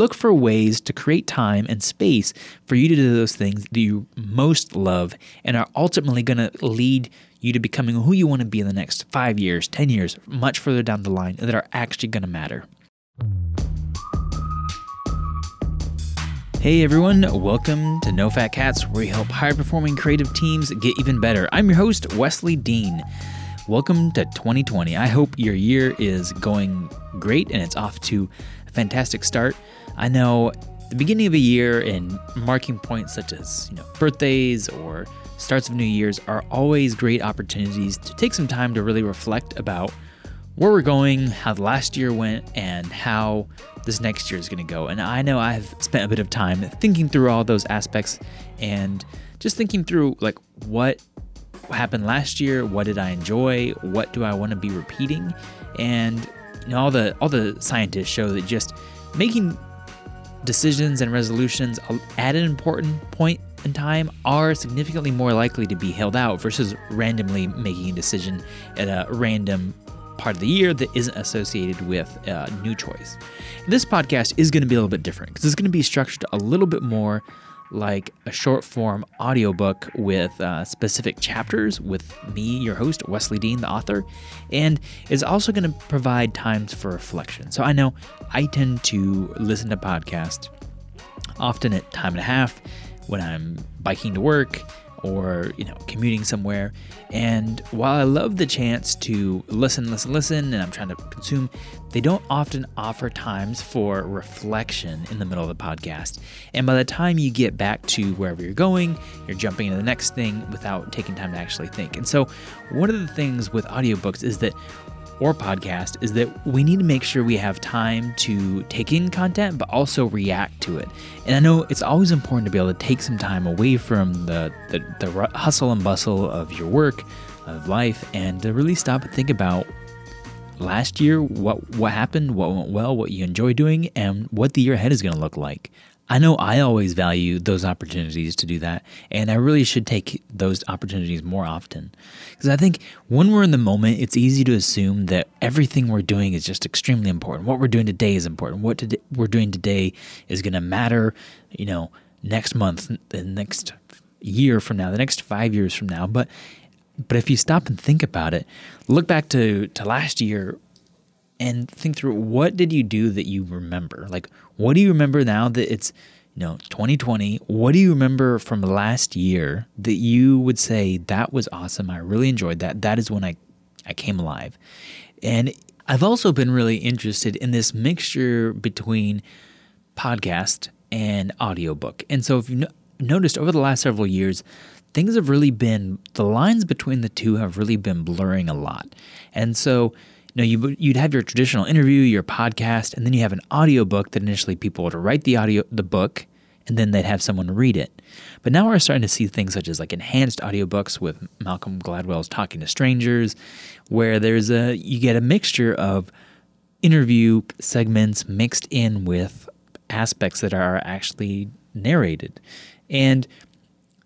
look for ways to create time and space for you to do those things that you most love and are ultimately going to lead you to becoming who you want to be in the next five years, 10 years, much further down the line that are actually going to matter. Hey everyone, welcome to No Fat Cats, where we help high performing creative teams get even better. I'm your host, Wesley Dean. Welcome to 2020. I hope your year is going great and it's off to a fantastic start. I know the beginning of a year and marking points such as, you know, birthdays or starts of new years are always great opportunities to take some time to really reflect about where we're going, how the last year went, and how this next year is going to go. And I know I've spent a bit of time thinking through all those aspects and just thinking through like what happened last year, what did I enjoy, what do I want to be repeating, and you know, all the all the scientists show that just making decisions and resolutions at an important point in time are significantly more likely to be held out versus randomly making a decision at a random part of the year that isn't associated with a new choice. This podcast is going to be a little bit different because it's going to be structured a little bit more like a short form audiobook with uh, specific chapters with me, your host, Wesley Dean, the author, and is also going to provide times for reflection. So I know I tend to listen to podcasts often at time and a half when I'm biking to work or you know commuting somewhere. And while i love the chance to listen listen listen and i'm trying to consume they don't often offer times for reflection in the middle of the podcast. And by the time you get back to wherever you're going you're jumping into the next thing without taking time to actually think. And so one of the things with audiobooks is that or podcast is that we need to make sure we have time to take in content but also react to it. And I know it's always important to be able to take some time away from the, the, the hustle and bustle of your work, of life, and to really stop and think about last year, what what happened, what went well, what you enjoy doing, and what the year ahead is going to look like. I know I always value those opportunities to do that, and I really should take those opportunities more often. Because I think when we're in the moment, it's easy to assume that everything we're doing is just extremely important. What we're doing today is important. What we're doing today is going to matter, you know, next month, the next year from now, the next five years from now. But but if you stop and think about it, look back to, to last year and think through what did you do that you remember? Like, what do you remember now that it's, you know, 2020? What do you remember from last year that you would say that was awesome? I really enjoyed that. That is when I, I came alive. And I've also been really interested in this mixture between podcast and audiobook. And so if you noticed over the last several years, things have really been the lines between the two have really been blurring a lot. And so you know, you, you'd have your traditional interview, your podcast, and then you have an audiobook that initially people would write the audio, the book, and then they'd have someone read it. But now we're starting to see things such as like enhanced audiobooks with Malcolm Gladwell's Talking to Strangers, where there's a you get a mixture of interview segments mixed in with aspects that are actually narrated. And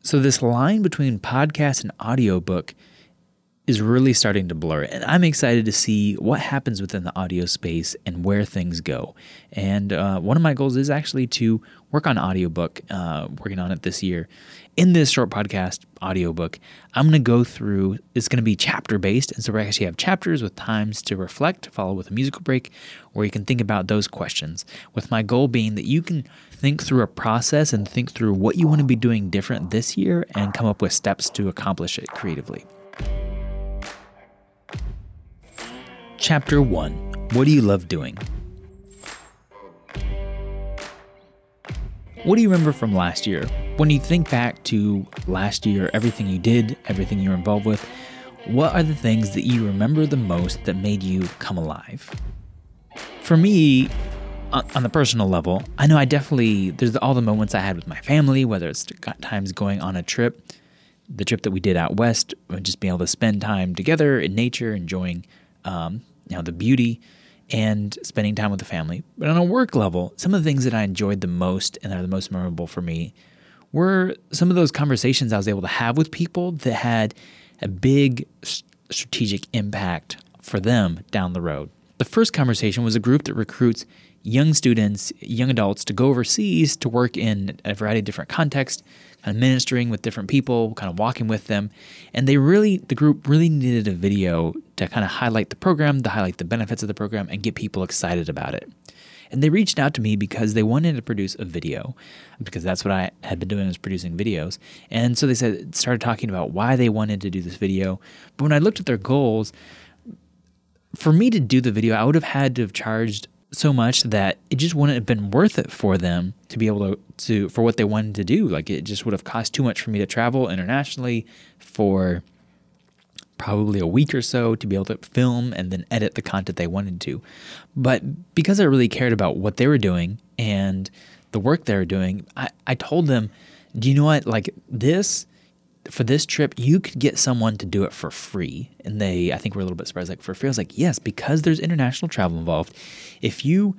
so this line between podcast and audiobook is really starting to blur. And I'm excited to see what happens within the audio space and where things go. And uh, one of my goals is actually to work on audiobook, uh, working on it this year. In this short podcast audiobook, I'm going to go through, it's going to be chapter based. And so we actually have chapters with times to reflect, follow with a musical break, where you can think about those questions. With my goal being that you can think through a process and think through what you want to be doing different this year and come up with steps to accomplish it creatively. Chapter 1 What do you love doing? What do you remember from last year? When you think back to last year, everything you did, everything you were involved with, what are the things that you remember the most that made you come alive? For me, on the personal level, I know I definitely, there's all the moments I had with my family, whether it's times going on a trip, the trip that we did out west, just being able to spend time together in nature, enjoying um, you know, the beauty and spending time with the family. But on a work level, some of the things that I enjoyed the most and are the most memorable for me were some of those conversations I was able to have with people that had a big strategic impact for them down the road. The first conversation was a group that recruits young students, young adults to go overseas to work in a variety of different contexts, kind of ministering with different people, kind of walking with them. And they really, the group really needed a video to kind of highlight the program, to highlight the benefits of the program, and get people excited about it. And they reached out to me because they wanted to produce a video, because that's what I had been doing was producing videos. And so they said started talking about why they wanted to do this video. But when I looked at their goals, for me to do the video, I would have had to have charged so much that it just wouldn't have been worth it for them to be able to, to for what they wanted to do. Like it just would have cost too much for me to travel internationally for probably a week or so to be able to film and then edit the content they wanted to. But because I really cared about what they were doing and the work they were doing, I, I told them, do you know what? Like this for this trip, you could get someone to do it for free. And they, I think, were a little bit surprised. Like for free, I was like, yes, because there's international travel involved. If you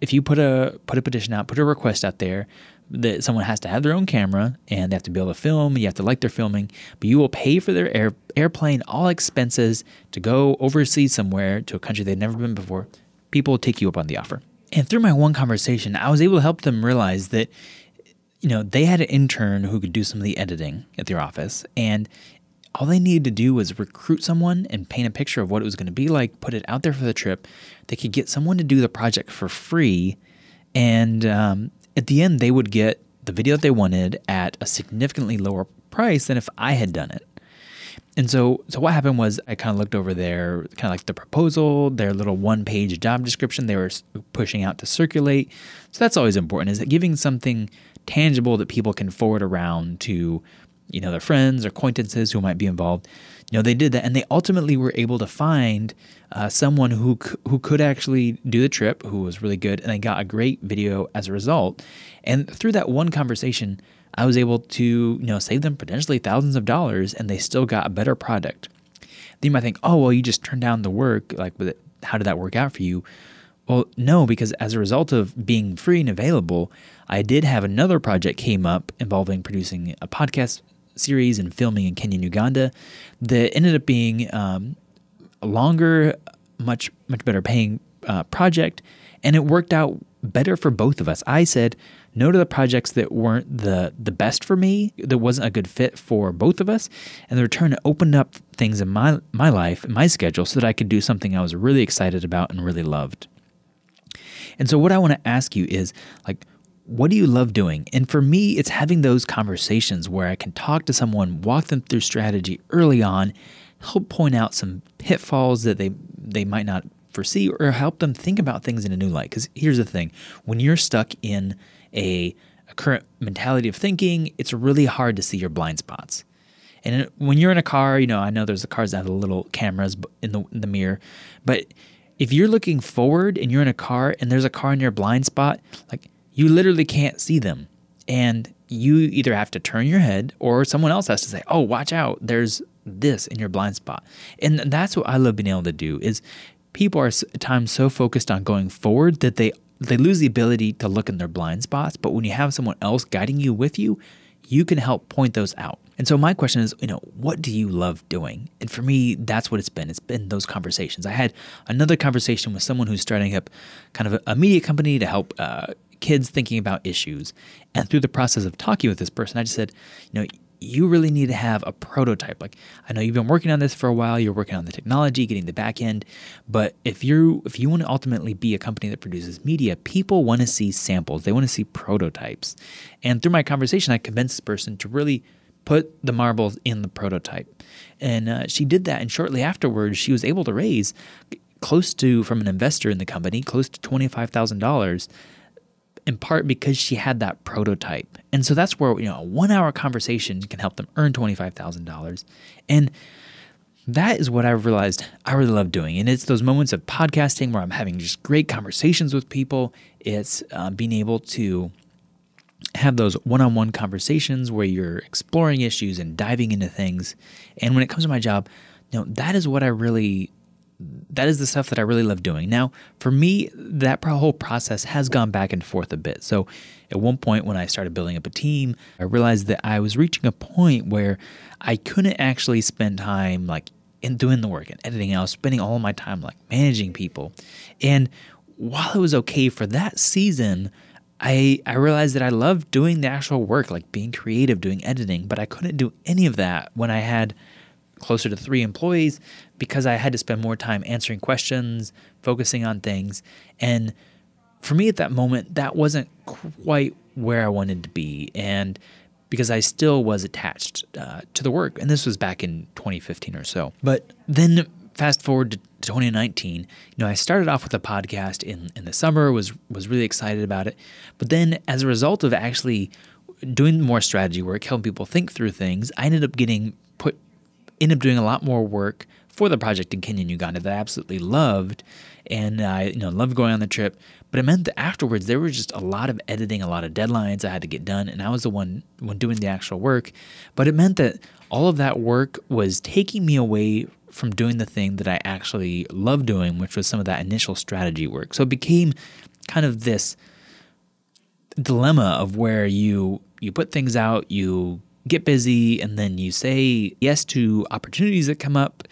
if you put a put a petition out, put a request out there that someone has to have their own camera and they have to be able to film, you have to like their filming, but you will pay for their air, airplane, all expenses to go overseas somewhere to a country they've never been before. People will take you up on the offer. And through my one conversation, I was able to help them realize that you know, they had an intern who could do some of the editing at their office, and all they needed to do was recruit someone and paint a picture of what it was going to be like, put it out there for the trip. They could get someone to do the project for free, and um, at the end, they would get the video that they wanted at a significantly lower price than if I had done it. And so, so what happened was I kind of looked over their kind of like the proposal, their little one-page job description they were pushing out to circulate. So that's always important is that giving something tangible that people can forward around to, you know, their friends or acquaintances who might be involved. You know, they did that, and they ultimately were able to find uh, someone who who could actually do the trip, who was really good, and they got a great video as a result. And through that one conversation, I was able to, you know, save them potentially thousands of dollars, and they still got a better product. Then you might think, oh, well, you just turned down the work. Like, how did that work out for you? Well, no, because as a result of being free and available, I did have another project came up involving producing a podcast series and filming in Kenya and Uganda that ended up being um, a longer, much much better paying uh, project, and it worked out better for both of us. I said no to the projects that weren't the the best for me, that wasn't a good fit for both of us, and the return opened up things in my my life, my schedule, so that I could do something I was really excited about and really loved. And so, what I want to ask you is like, what do you love doing? And for me, it's having those conversations where I can talk to someone, walk them through strategy early on, help point out some pitfalls that they they might not foresee, or help them think about things in a new light. Because here's the thing: when you're stuck in a, a current mentality of thinking, it's really hard to see your blind spots. And when you're in a car, you know, I know there's the cars that have the little cameras in the in the mirror, but if you're looking forward and you're in a car and there's a car in your blind spot, like you literally can't see them. And you either have to turn your head or someone else has to say, "Oh, watch out. There's this in your blind spot." And that's what I love being able to do is people are at times so focused on going forward that they they lose the ability to look in their blind spots, but when you have someone else guiding you with you, you can help point those out. And so my question is, you know, what do you love doing? And for me, that's what it's been. It's been those conversations. I had another conversation with someone who's starting up kind of a, media company to help uh, kids thinking about issues. And through the process of talking with this person, I just said, you know, you really need to have a prototype. Like I know you've been working on this for a while, you're working on the technology, getting the back end, but if you if you want to ultimately be a company that produces media, people want to see samples. They want to see prototypes. And through my conversation, I convinced this person to really put the marbles in the prototype. And uh, she did that and shortly afterwards, she was able to raise close to from an investor in the company, close to $25,000 in part because she had that prototype. And so that's where, you know, a one hour conversation can help them earn $25,000. And that is what I've realized I really love doing. And it's those moments of podcasting where I'm having just great conversations with people. It's uh, being able to have those one on one conversations where you're exploring issues and diving into things. And when it comes to my job, you know, that is what I really that is the stuff that I really love doing. Now, for me, that whole process has gone back and forth a bit. So, at one point when I started building up a team, I realized that I was reaching a point where I couldn't actually spend time like in doing the work and editing. I was spending all my time like managing people. And while it was okay for that season, I I realized that I loved doing the actual work, like being creative, doing editing, but I couldn't do any of that when I had closer to three employees because I had to spend more time answering questions, focusing on things. And for me at that moment, that wasn't quite where I wanted to be. And because I still was attached uh, to the work. And this was back in 2015 or so. But then fast forward to 2019, you know, I started off with a podcast in, in the summer, was was really excited about it. But then as a result of actually doing more strategy work, helping people think through things, I ended up getting put ended up doing a lot more work for the project in Kenya and Uganda that I absolutely loved, and I you know loved going on the trip. But it meant that afterwards there was just a lot of editing, a lot of deadlines I had to get done, and I was the one when doing the actual work. But it meant that all of that work was taking me away from doing the thing that I actually love doing, which was some of that initial strategy work. So it became kind of this dilemma of where you you put things out, you get busy, and then you say yes to opportunities that come up,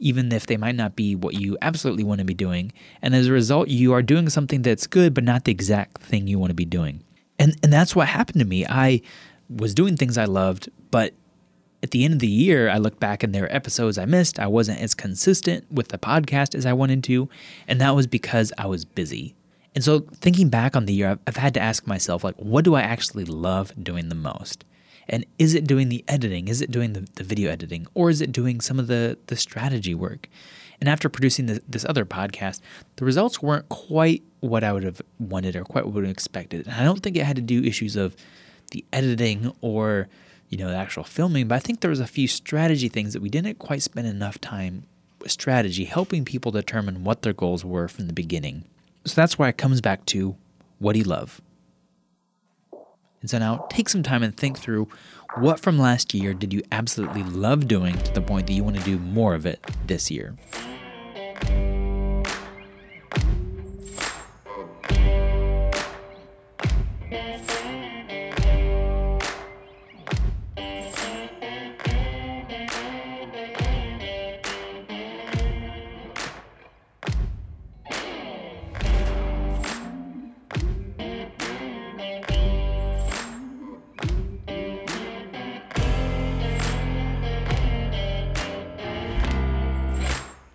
even if they might not be what you absolutely want to be doing. And as a result, you are doing something that's good, but not the exact thing you want to be doing. And and that's what happened to me. I was doing things I loved, but at the end of the year, I looked back and there were episodes I missed. I wasn't as consistent with the podcast as I wanted to, and that was because I was busy. And so, thinking back on the year, I've, I've had to ask myself, like, what do I actually love doing the most? And is it doing the editing? Is it doing the, the video editing? Or is it doing some of the, the strategy work? And after producing the, this other podcast, the results weren't quite what I would have wanted or quite what I would have expected. And I don't think it had to do issues of the editing or you know, the actual filming, but I think there was a few strategy things that we didn't quite spend enough time with strategy, helping people determine what their goals were from the beginning. So that's why it comes back to what do you love? And so now take some time and think through what from last year did you absolutely love doing to the point that you want to do more of it this year.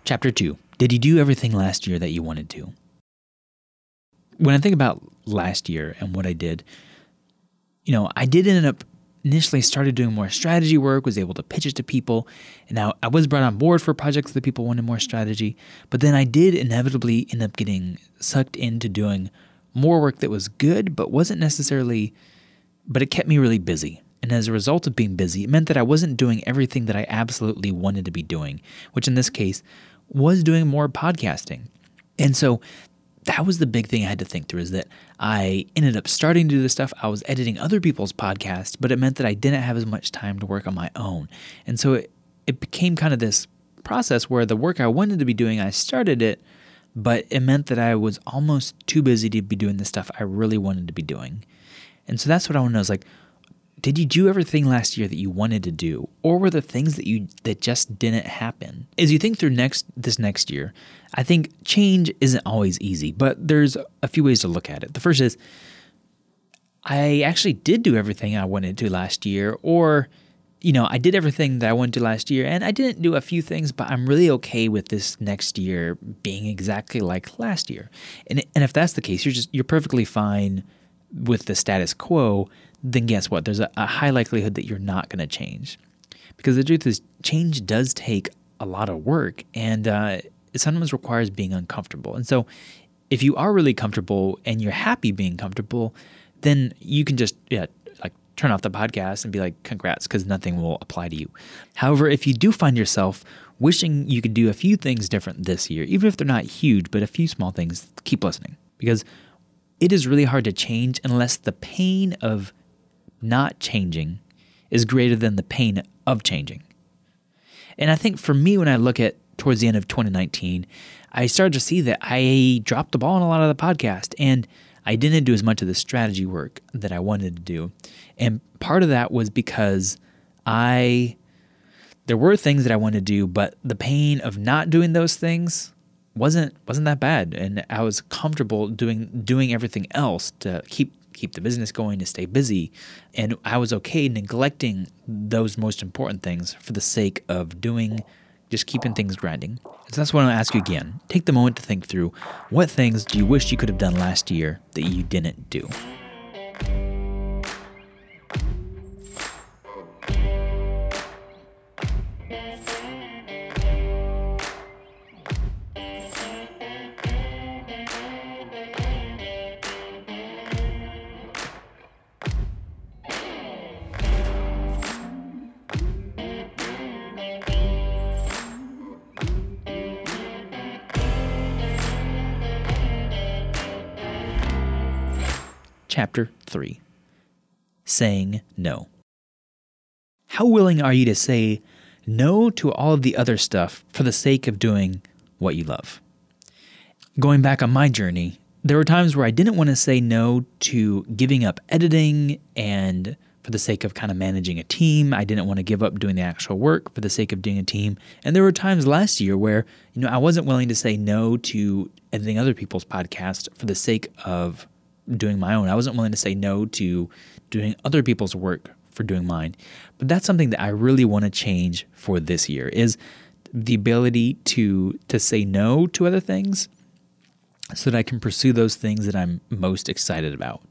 Chapter 2 Did you do everything last year that you wanted to? When I think about last year and what I did, you know, I did end up initially started doing more strategy work, was able to pitch it to people. And now I was brought on board for projects that people wanted more strategy. But then I did inevitably end up getting sucked into doing more work that was good, but wasn't necessarily, but it kept me really busy. And as a result of being busy, it meant that I wasn't doing everything that I absolutely wanted to be doing, which in this case was doing more podcasting. And so that was the big thing I had to think through is that I ended up starting to do this stuff. I was editing other people's podcasts, but it meant that I didn't have as much time to work on my own. And so it, it became kind of this process where the work I wanted to be doing, I started it, but it meant that I was almost too busy to be doing the stuff I really wanted to be doing. And so that's what I want to know is like, did you do everything last year that you wanted to do? Or were there things that you that just didn't happen? As you think through next this next year i think change isn't always easy but there's a few ways to look at it. The first is i actually did do everything i wanted to last year or you know i did everything that i wanted to last year and i didn't do a few things but i'm really okay with this next year being exactly like last year. And, and if that's the case you're just you're perfectly fine with the status quo then guess what? There's a, a high likelihood that you're not going to change. Because the truth is, change does take a lot of work and uh, it sometimes requires being uncomfortable. And so, if you are really comfortable and you're happy being comfortable, then you can just, yeah, like turn off the podcast and be like, congrats, because nothing will apply to you. However, if you do find yourself wishing you could do a few things different this year, even if they're not huge, but a few small things, keep listening because it is really hard to change unless the pain of not changing is greater than the pain of changing. And I think for me, when I look at towards the end of 2019, I started to see that I dropped the ball on a lot of the podcast and I didn't do as much of the strategy work that I wanted to do. And part of that was because I, there were things that I wanted to do, but the pain of not doing those things wasn't wasn't that bad, and I was comfortable doing doing everything else to keep keep the business going, to stay busy, and I was okay neglecting those most important things for the sake of doing just keeping things grinding. So that's what gonna ask you again. Take the moment to think through what things do you wish you could have done last year that you didn't do. Chapter 3 Saying No. How willing are you to say no to all of the other stuff for the sake of doing what you love? Going back on my journey, there were times where I didn't want to say no to giving up editing and for the sake of kind of managing a team. I didn't want to give up doing the actual work for the sake of doing a team. And there were times last year where, you know, I wasn't willing to say no to editing other people's podcasts for the sake of doing my own. I wasn't willing to say no to doing other people's work for doing mine. But that's something that I really want to change for this year is the ability to to say no to other things so that I can pursue those things that I'm most excited about.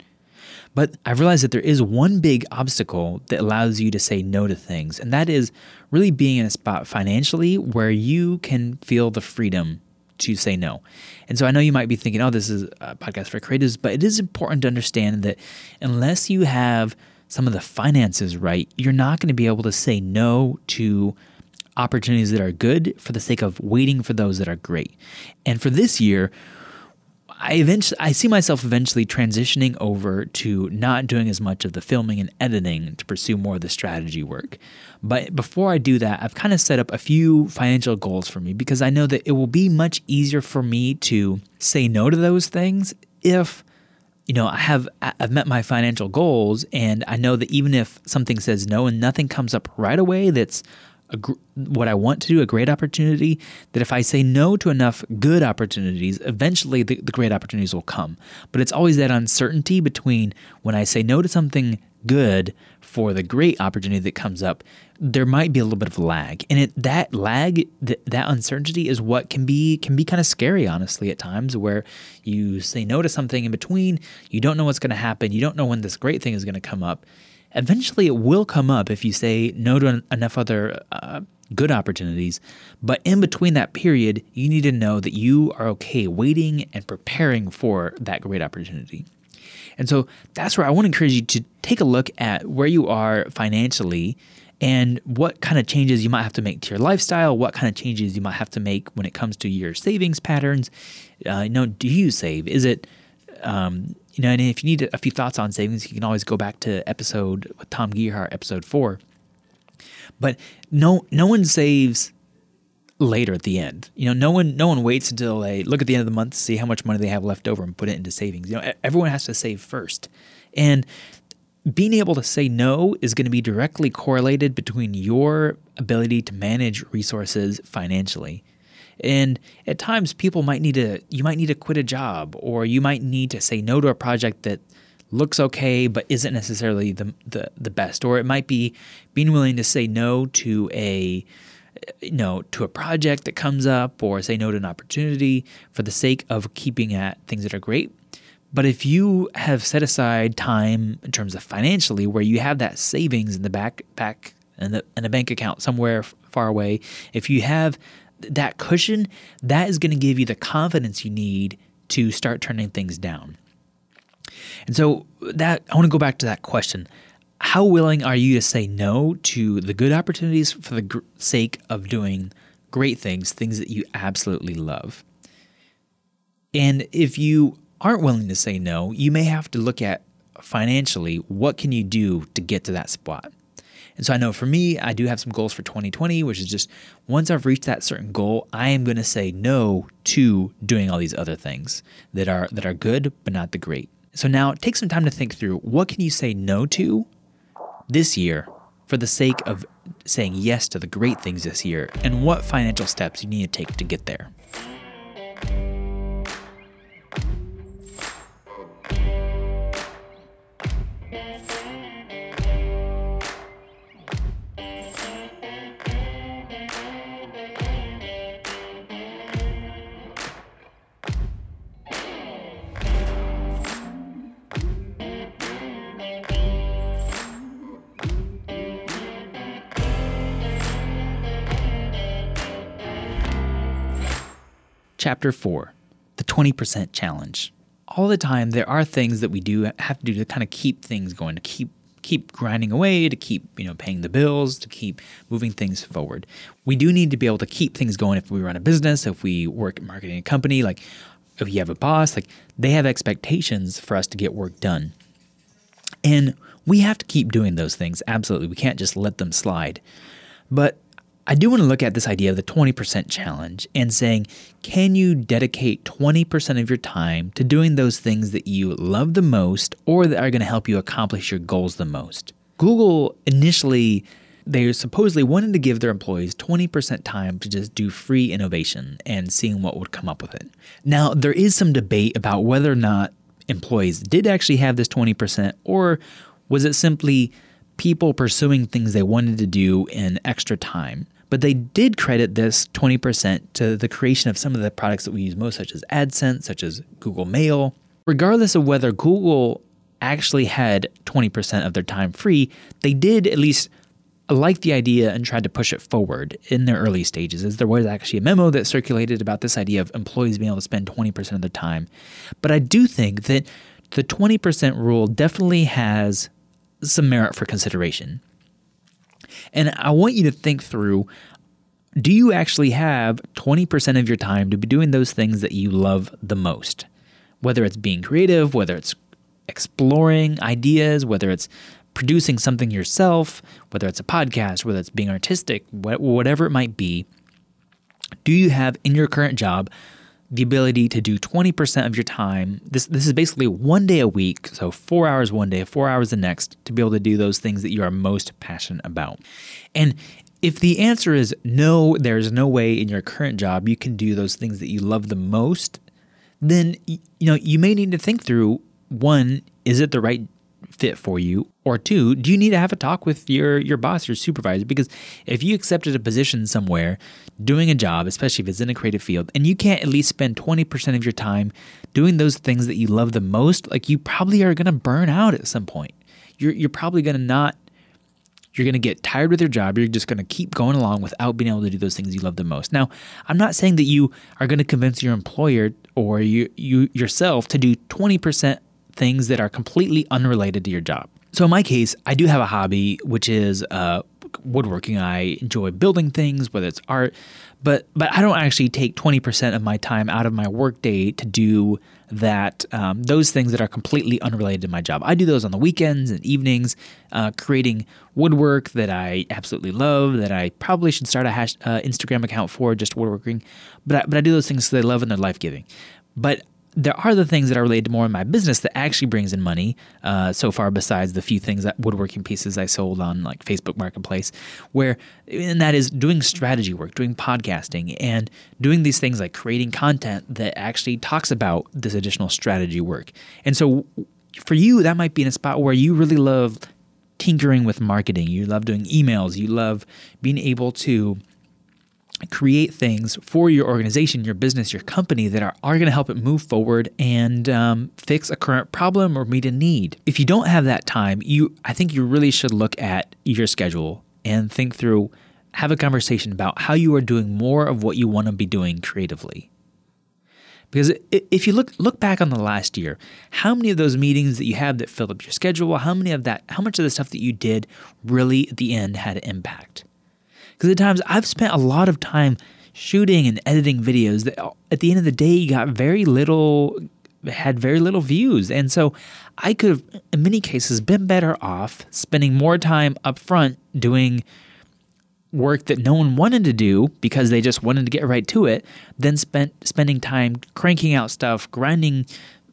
But I've realized that there is one big obstacle that allows you to say no to things, and that is really being in a spot financially where you can feel the freedom to say no. And so I know you might be thinking, oh, this is a podcast for creatives, but it is important to understand that unless you have some of the finances right, you're not going to be able to say no to opportunities that are good for the sake of waiting for those that are great. And for this year, I eventually I see myself eventually transitioning over to not doing as much of the filming and editing to pursue more of the strategy work. But before I do that, I've kind of set up a few financial goals for me because I know that it will be much easier for me to say no to those things if you know, I have I've met my financial goals and I know that even if something says no and nothing comes up right away that's a, what I want to do, a great opportunity, that if I say no to enough good opportunities, eventually the, the great opportunities will come. But it's always that uncertainty between when I say no to something good for the great opportunity that comes up, there might be a little bit of lag. And it, that lag, th- that uncertainty is what can be can be kind of scary, honestly, at times where you say no to something in between, you don't know what's going to happen, you don't know when this great thing is going to come up eventually it will come up if you say no to enough other uh, good opportunities. But in between that period, you need to know that you are okay waiting and preparing for that great opportunity. And so that's where I want to encourage you to take a look at where you are financially and what kind of changes you might have to make to your lifestyle, what kind of changes you might have to make when it comes to your savings patterns. Uh, you know, do you save? Is it um, you know, and if you need a few thoughts on savings, you can always go back to episode with Tom Gearhart, episode four. But no, no one saves later at the end. You know, no one, no one waits until they look at the end of the month to see how much money they have left over and put it into savings. You know, everyone has to save first, and being able to say no is going to be directly correlated between your ability to manage resources financially and at times people might need to you might need to quit a job or you might need to say no to a project that looks okay but isn't necessarily the the, the best. Or it might be being willing to say no to a you know, to a project that comes up or say no to an opportunity for the sake of keeping at things that are great. But if you have set aside time in terms of financially where you have that savings in the back back in, the, in a bank account somewhere far away, if you have that cushion, that is going to give you the confidence you need to start turning things down. And so that I want to go back to that question. How willing are you to say no to the good opportunities for the gr- sake of doing great things, things that you absolutely love? And if you aren't willing to say no, you may have to look at financially what can you do to get to that spot. And so I know for me, I do have some goals for 2020, which is just once I've reached that certain goal, I am going to say no to doing all these other things that are that are good but not the great. So now take some time to think through what can you say no to this year for the sake of saying yes to the great things this year and what financial steps you need to take to get there. Chapter 4 The 20% Challenge. All the time, there are things that we do have to do to kind of keep things going, to keep keep grinding away to keep you know paying the bills to keep moving things forward. We do need to be able to keep things going if we run a business if we work in marketing a company like if you have a boss like they have expectations for us to get work done. And we have to keep doing those things absolutely. We can't just let them slide. But I do want to look at this idea of the 20% challenge and saying, can you dedicate 20% of your time to doing those things that you love the most or that are going to help you accomplish your goals the most? Google initially, they supposedly wanted to give their employees 20% time to just do free innovation and seeing what would come up with it. Now, there is some debate about whether or not employees did actually have this 20% or was it simply people pursuing things they wanted to do in extra time. But they did credit this 20% to the creation of some of the products that we use most, such as AdSense, such as Google Mail. Regardless of whether Google actually had 20% of their time free, they did at least like the idea and tried to push it forward in their early stages. As there was actually a memo that circulated about this idea of employees being able to spend 20% of their time. But I do think that the 20% rule definitely has some merit for consideration. And I want you to think through do you actually have 20% of your time to be doing those things that you love the most? Whether it's being creative, whether it's exploring ideas, whether it's producing something yourself, whether it's a podcast, whether it's being artistic, whatever it might be, do you have in your current job the ability to do 20% of your time. This this is basically one day a week, so 4 hours one day, 4 hours the next to be able to do those things that you are most passionate about. And if the answer is no, there's no way in your current job you can do those things that you love the most, then you know, you may need to think through one, is it the right fit for you or two do you need to have a talk with your your boss your supervisor because if you accepted a position somewhere doing a job especially if it's in a creative field and you can't at least spend 20% of your time doing those things that you love the most like you probably are going to burn out at some point you're you're probably going to not you're going to get tired with your job. You're just going to keep going along without being able to do those things you love the most. Now, I'm not saying that you are going to convince your employer or you, you yourself to do 20% things that are completely unrelated to your job. So in my case, I do have a hobby, which is uh, woodworking. I enjoy building things, whether it's art, but but I don't actually take twenty percent of my time out of my workday to do that. Um, those things that are completely unrelated to my job. I do those on the weekends and evenings, uh, creating woodwork that I absolutely love. That I probably should start a hash, uh, Instagram account for just woodworking, but I, but I do those things because I love and they're life giving. But there are the things that are related to more in my business that actually brings in money uh, so far besides the few things that woodworking pieces i sold on like facebook marketplace where and that is doing strategy work doing podcasting and doing these things like creating content that actually talks about this additional strategy work. And so for you that might be in a spot where you really love tinkering with marketing. You love doing emails. You love being able to create things for your organization, your business, your company that are, are going to help it move forward and um, fix a current problem or meet a need. If you don't have that time, you I think you really should look at your schedule and think through, have a conversation about how you are doing more of what you want to be doing creatively. Because if you look look back on the last year, how many of those meetings that you had that filled up your schedule, how many of that, how much of the stuff that you did really at the end had an impact? Because at times I've spent a lot of time shooting and editing videos that uh, at the end of the day got very little had very little views. And so I could have in many cases been better off spending more time up front doing work that no one wanted to do because they just wanted to get right to it than spent spending time cranking out stuff, grinding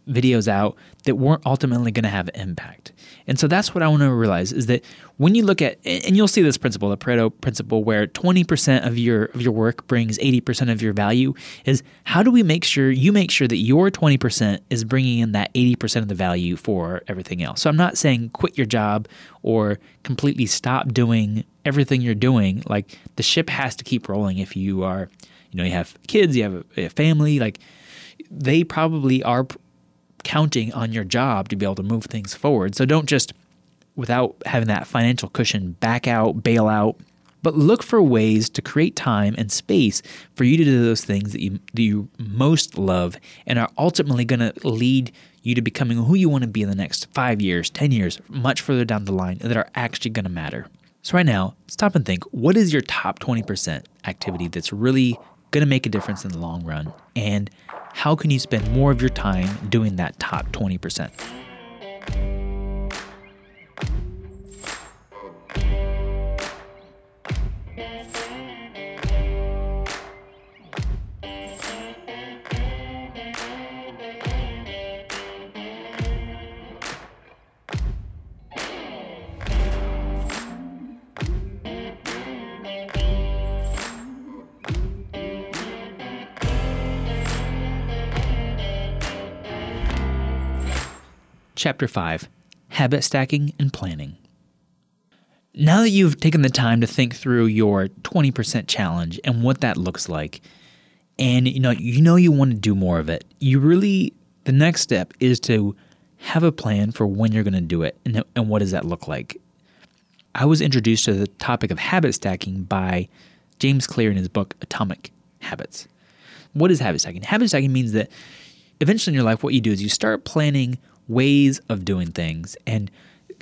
videos out that weren't ultimately going to have impact. And so that's what I want to realize is that when you look at and you'll see this principle, the Pareto principle where 20% of your of your work brings 80% of your value is how do we make sure you make sure that your 20% is bringing in that 80% of the value for everything else. So I'm not saying quit your job or completely stop doing everything you're doing. Like the ship has to keep rolling if you are, you know, you have kids, you have a, a family, like they probably are counting on your job to be able to move things forward. So don't just, without having that financial cushion, back out, bail out, but look for ways to create time and space for you to do those things that you, that you most love and are ultimately going to lead you to becoming who you want to be in the next five years, 10 years, much further down the line that are actually going to matter. So, right now, stop and think what is your top 20% activity that's really going to make a difference in the long run? And how can you spend more of your time doing that top 20%? Chapter 5 Habit Stacking and Planning. Now that you've taken the time to think through your 20% challenge and what that looks like, and you know you know you want to do more of it, you really the next step is to have a plan for when you're going to do it and, and what does that look like. I was introduced to the topic of habit stacking by James Clear in his book Atomic Habits. What is habit stacking? Habit stacking means that eventually in your life, what you do is you start planning ways of doing things and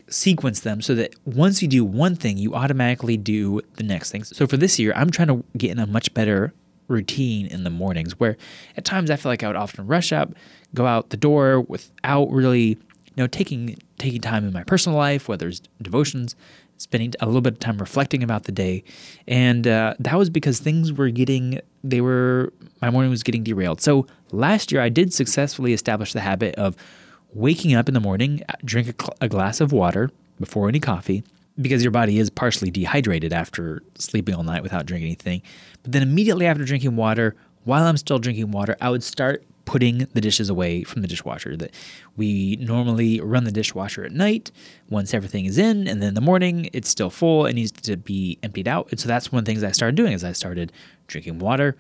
sequence them so that once you do one thing, you automatically do the next thing. So for this year, I'm trying to get in a much better routine in the mornings where at times I feel like I would often rush up, go out the door without really, you know, taking taking time in my personal life, whether it's devotions, spending a little bit of time reflecting about the day. And uh, that was because things were getting, they were, my morning was getting derailed. So last year, I did successfully establish the habit of waking up in the morning, uh, drink a, cl- a glass of water before any coffee, because your body is partially dehydrated after sleeping all night without drinking anything. But then immediately after drinking water, while I'm still drinking water, I would start putting the dishes away from the dishwasher. That we normally run the dishwasher at night once everything is in, and then in the morning it's still full. It needs to be emptied out. And so that's one of the things I started doing is I started drinking water,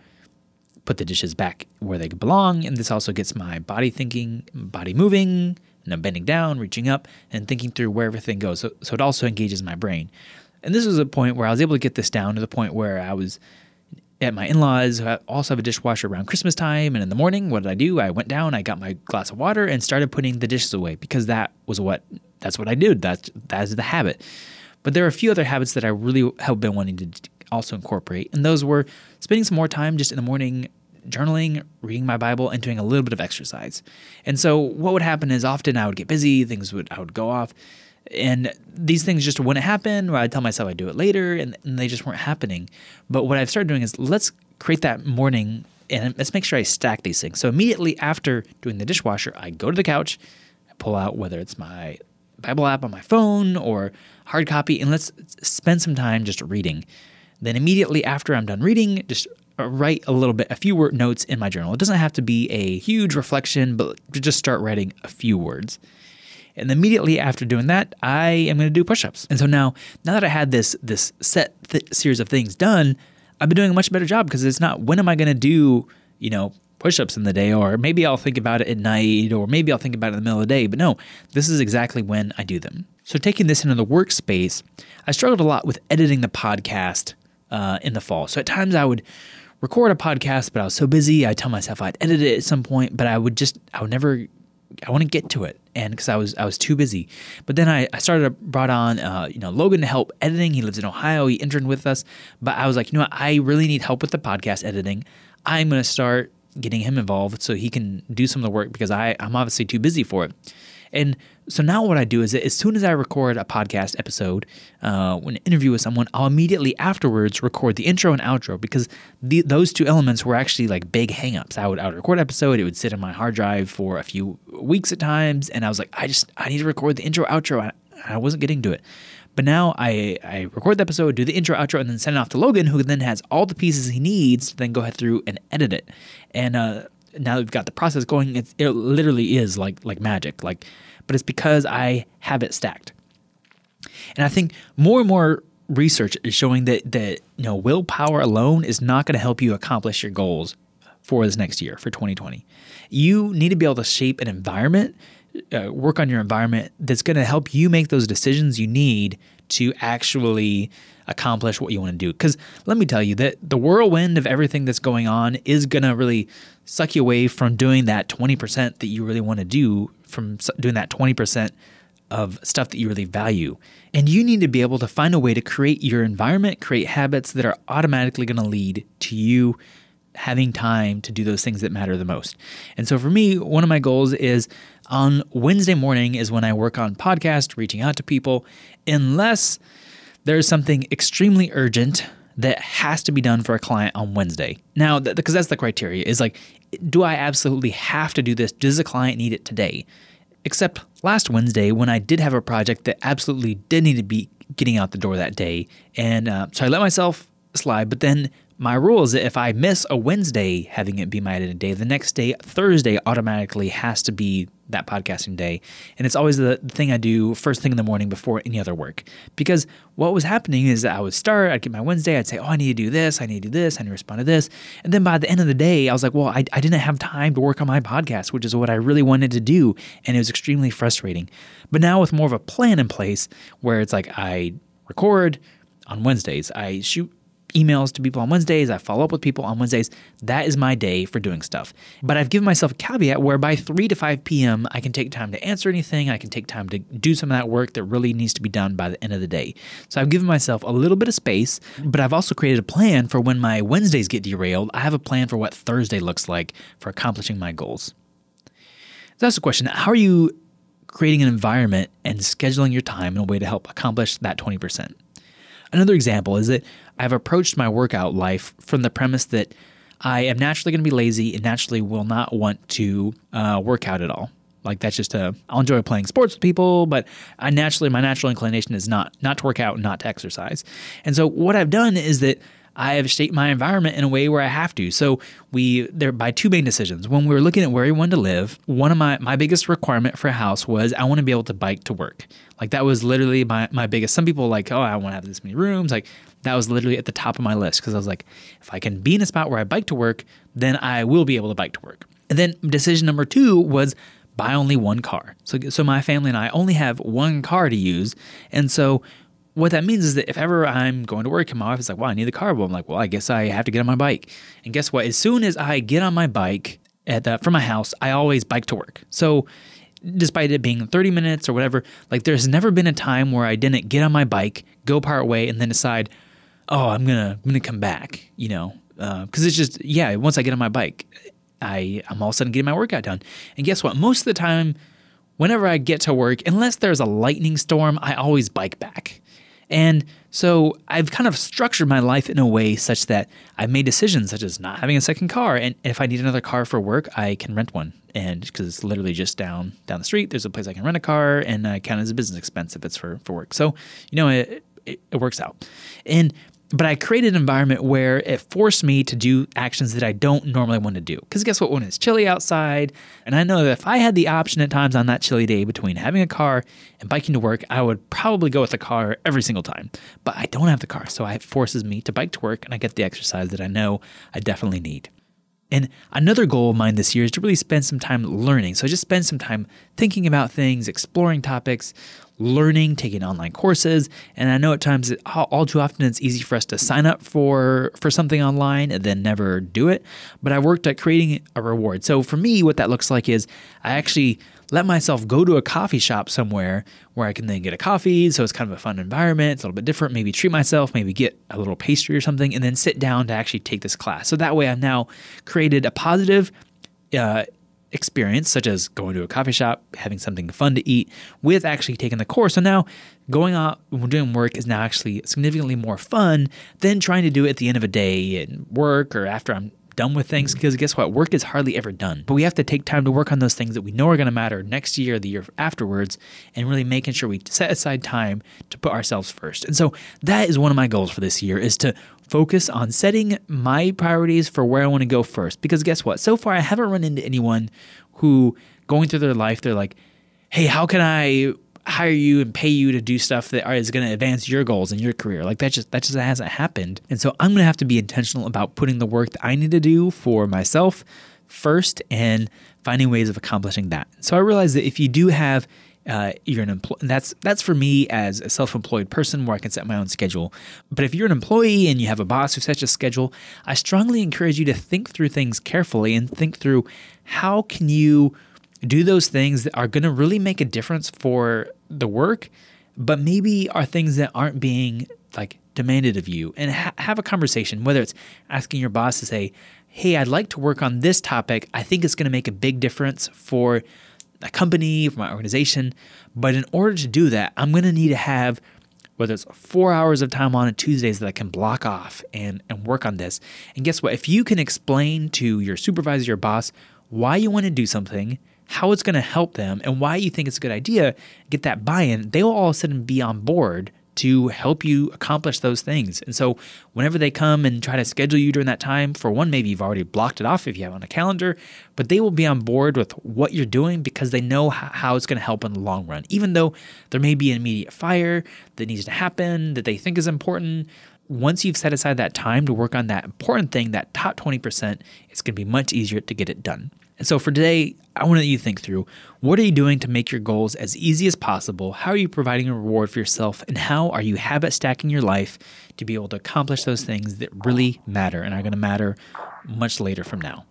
put the dishes back where they belong. And this also gets my body thinking, body moving, and I'm bending down, reaching up, and thinking through where everything goes. So, so it also engages my brain. And this was a point where I was able to get this down to the point where I was at my in-laws who also have a dishwasher around christmas time and in the morning what did i do i went down i got my glass of water and started putting the dishes away because that was what that's what i did that's that's the habit but there are a few other habits that i really have been wanting to also incorporate and those were spending some more time just in the morning journaling, reading my Bible, and doing a little bit of exercise. And so what would happen is often I would get busy, things would I would go off, and these things just wouldn't happen. Or I'd tell myself I'd do it later, and, and they just weren't happening. But what I've started doing is let's create that morning, and let's make sure I stack these things. So immediately after doing the dishwasher, I go to the couch, I pull out whether it's my Bible app on my phone or hard copy, and let's spend some time just reading. Then immediately after I'm done reading, just uh, write a little bit, a few word notes in my journal. It doesn't have to be a huge reflection, but just start writing a few words. And immediately after doing that, I am going to do push-ups. And so now, now that I had this this set th- series of things done, I've been doing a much better job because it's not when am I going to do, you know, push-ups in the day or maybe I'll think about it at night or maybe I'll think about it in the middle of the day, but no, this is exactly when I do them. So taking this into the workspace, I struggled a lot with editing the podcast uh, in the fall. So at times I would record a podcast, but I was so busy. I tell myself I'd edit it at some point, but I would just I would never I want to get to it, and because I was I was too busy. But then I, I started brought on uh, you know Logan to help editing. He lives in Ohio. He interned with us, but I was like, you know what? I really need help with the podcast editing. I'm going to start getting him involved so he can do some of the work because I I'm obviously too busy for it. And so now what I do is as soon as I record a podcast episode, uh, when interview with someone, I'll immediately afterwards record the intro and outro because the, those two elements were actually like big hangups. I would, I would record an episode, it would sit on my hard drive for a few weeks at times, and I was like, I just I need to record the intro outro. I, I wasn't getting to it. But now I, I record the episode, do the intro, outro, and then send it off to Logan, who then has all the pieces he needs to then go ahead through and edit it. And uh, now that we've got the process going. It, it literally is like like magic. Like, but it's because I have it stacked. And I think more and more research is showing that that you know willpower alone is not going to help you accomplish your goals for this next year for 2020. You need to be able to shape an environment, uh, work on your environment that's going to help you make those decisions you need to actually accomplish what you want to do. Because let me tell you that the whirlwind of everything that's going on is going to really suck you away from doing that 20% that you really want to do, from doing that 20% of stuff that you really value. And you need to be able to find a way to create your environment, create habits that are automatically going to lead to you having time to do those things that matter the most. And so for me, one of my goals is on Wednesday morning is when I work on podcast, reaching out to people, unless there's something extremely urgent that has to be done for a client on Wednesday. Now, because th- that's the criteria is like, do I absolutely have to do this? Does the client need it today? Except last Wednesday when I did have a project that absolutely did need to be getting out the door that day. And uh, so I let myself slide, but then my rule is that if I miss a Wednesday having it be my edited day, the next day, Thursday, automatically has to be that podcasting day. And it's always the thing I do first thing in the morning before any other work. Because what was happening is that I would start, I'd get my Wednesday, I'd say, oh, I need to do this, I need to do this, I need to respond to this. And then by the end of the day, I was like, well, I, I didn't have time to work on my podcast, which is what I really wanted to do. And it was extremely frustrating. But now with more of a plan in place where it's like I record on Wednesdays, I shoot emails to people on Wednesdays. I follow up with people on Wednesdays. That is my day for doing stuff. But I've given myself a caveat where by 3 to 5 p.m., I can take time to answer anything. I can take time to do some of that work that really needs to be done by the end of the day. So I've given myself a little bit of space, but I've also created a plan for when my Wednesdays get derailed. I have a plan for what Thursday looks like for accomplishing my goals. So that's the question. How are you creating an environment and scheduling your time in a way to help accomplish that 20%? Another example is that I've approached my workout life from the premise that I am naturally going to be lazy and naturally will not want to uh, work out at all. Like that's just a I'll enjoy playing sports with people, but I naturally my natural inclination is not not to work out, and not to exercise. And so what I've done is that I have shaped my environment in a way where I have to. So we there by two main decisions. When we were looking at where we wanted to live, one of my my biggest requirement for a house was I want to be able to bike to work. Like that was literally my my biggest. Some people like, oh, I want to have this many rooms. Like that was literally at the top of my list because I was like, if I can be in a spot where I bike to work, then I will be able to bike to work. And then decision number two was buy only one car. So so my family and I only have one car to use, and so what that means is that if ever I'm going to work and my wife is like, well, I need the car, well, I'm like, well, I guess I have to get on my bike. And guess what? As soon as I get on my bike at the, from my house, I always bike to work. So despite it being 30 minutes or whatever, like there's never been a time where I didn't get on my bike, go part way, and then decide, oh, I'm gonna I'm gonna come back, you know, because uh, it's just yeah. Once I get on my bike, I I'm all of a sudden getting my workout done. And guess what? Most of the time, whenever I get to work, unless there's a lightning storm, I always bike back. And so I've kind of structured my life in a way such that I've made decisions such as not having a second car. And if I need another car for work, I can rent one. And because it's literally just down down the street, there's a place I can rent a car and I count as a business expense if it's for, for work. So, you know, it, it, it works out. And but I created an environment where it forced me to do actions that I don't normally want to do. Because guess what? When it's chilly outside, and I know that if I had the option at times on that chilly day between having a car and biking to work, I would probably go with the car every single time. But I don't have the car, so it forces me to bike to work, and I get the exercise that I know I definitely need. And another goal of mine this year is to really spend some time learning. So just spend some time thinking about things, exploring topics, learning, taking online courses. And I know at times all too often it's easy for us to sign up for for something online and then never do it. But I worked at creating a reward. So for me, what that looks like is I actually let myself go to a coffee shop somewhere where I can then get a coffee. So it's kind of a fun environment. It's a little bit different. Maybe treat myself, maybe get a little pastry or something, and then sit down to actually take this class. So that way I've now created a positive, uh, experience, such as going to a coffee shop, having something fun to eat, with actually taking the course. So now going out and doing work is now actually significantly more fun than trying to do it at the end of a day in work or after I'm done with things because guess what? Work is hardly ever done. But we have to take time to work on those things that we know are going to matter next year, the year afterwards, and really making sure we set aside time to put ourselves first. And so that is one of my goals for this year is to focus on setting my priorities for where I want to go first. Because guess what? So far, I haven't run into anyone who going through their life, they're like, hey, how can I hire you and pay you to do stuff that is going to advance your goals in your career. Like that just that just hasn't happened. And so I'm going to have to be intentional about putting the work that I need to do for myself first and finding ways of accomplishing that. So I realize that if you do have uh, you're an employee. That's that's for me as a self-employed person where I can set my own schedule. But if you're an employee and you have a boss who sets a schedule, I strongly encourage you to think through things carefully and think through how can you do those things that are going to really make a difference for the work, but maybe are things that aren't being like demanded of you. And ha- have a conversation, whether it's asking your boss to say, Hey, I'd like to work on this topic. I think it's going to make a big difference for a company, for my organization. But in order to do that, I'm going to need to have whether it's four hours of time on a Tuesdays that I can block off and, and work on this. And guess what? If you can explain to your supervisor, your boss, why you want to do something, how it's going to help them, and why you think it's a good idea, get that buy in, they will all of a sudden be on board to help you accomplish those things. And so, whenever they come and try to schedule you during that time, for one, maybe you've already blocked it off if you have on a calendar, but they will be on board with what you're doing because they know how it's going to help in the long run. Even though there may be an immediate fire that needs to happen that they think is important, once you've set aside that time to work on that important thing, that top 20%, it's going to be much easier to get it done. And so for today, I want you to think through what are you doing to make your goals as easy as possible? How are you providing a reward for yourself? And how are you habit stacking your life to be able to accomplish those things that really matter and are going to matter much later from now?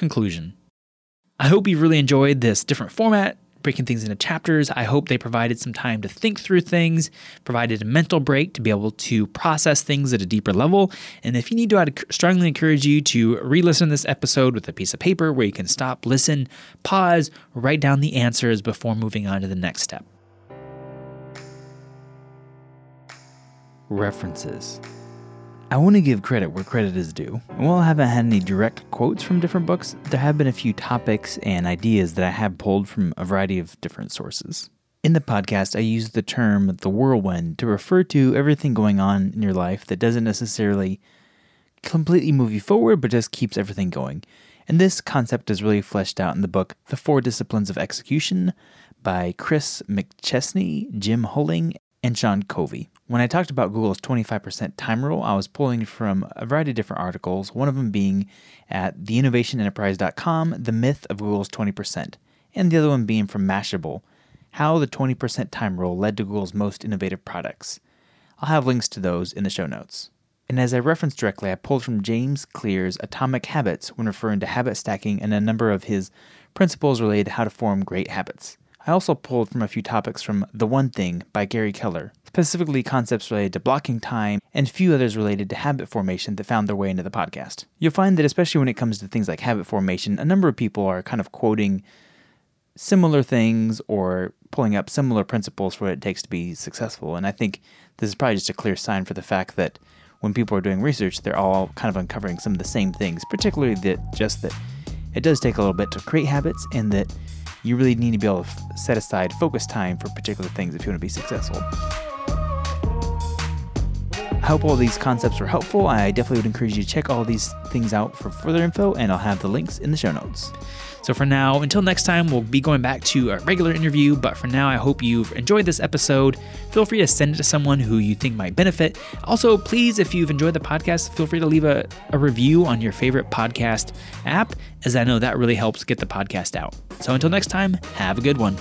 Conclusion. I hope you really enjoyed this different format, breaking things into chapters. I hope they provided some time to think through things, provided a mental break to be able to process things at a deeper level. And if you need to, I'd strongly encourage you to re listen to this episode with a piece of paper where you can stop, listen, pause, write down the answers before moving on to the next step. References. I want to give credit where credit is due. While I haven't had any direct quotes from different books, there have been a few topics and ideas that I have pulled from a variety of different sources. In the podcast, I use the term the whirlwind to refer to everything going on in your life that doesn't necessarily completely move you forward, but just keeps everything going. And this concept is really fleshed out in the book The Four Disciplines of Execution by Chris McChesney, Jim Huling, and Sean Covey. When I talked about Google's 25% time rule, I was pulling from a variety of different articles, one of them being at theinnovationenterprise.com, The Myth of Google's 20%, and the other one being from Mashable, How the 20% Time Rule Led to Google's Most Innovative Products. I'll have links to those in the show notes. And as I referenced directly, I pulled from James Clear's Atomic Habits when referring to habit stacking and a number of his principles related to how to form great habits. I also pulled from a few topics from The One Thing by Gary Keller, specifically concepts related to blocking time and a few others related to habit formation that found their way into the podcast. You'll find that, especially when it comes to things like habit formation, a number of people are kind of quoting similar things or pulling up similar principles for what it takes to be successful. And I think this is probably just a clear sign for the fact that when people are doing research, they're all kind of uncovering some of the same things, particularly that just that it does take a little bit to create habits and that you really need to be able to set aside focus time for particular things if you want to be successful. I hope all these concepts were helpful. I definitely would encourage you to check all these things out for further info, and I'll have the links in the show notes. So for now, until next time, we'll be going back to a regular interview. But for now, I hope you've enjoyed this episode. Feel free to send it to someone who you think might benefit. Also, please, if you've enjoyed the podcast, feel free to leave a, a review on your favorite podcast app, as I know that really helps get the podcast out. So until next time, have a good one.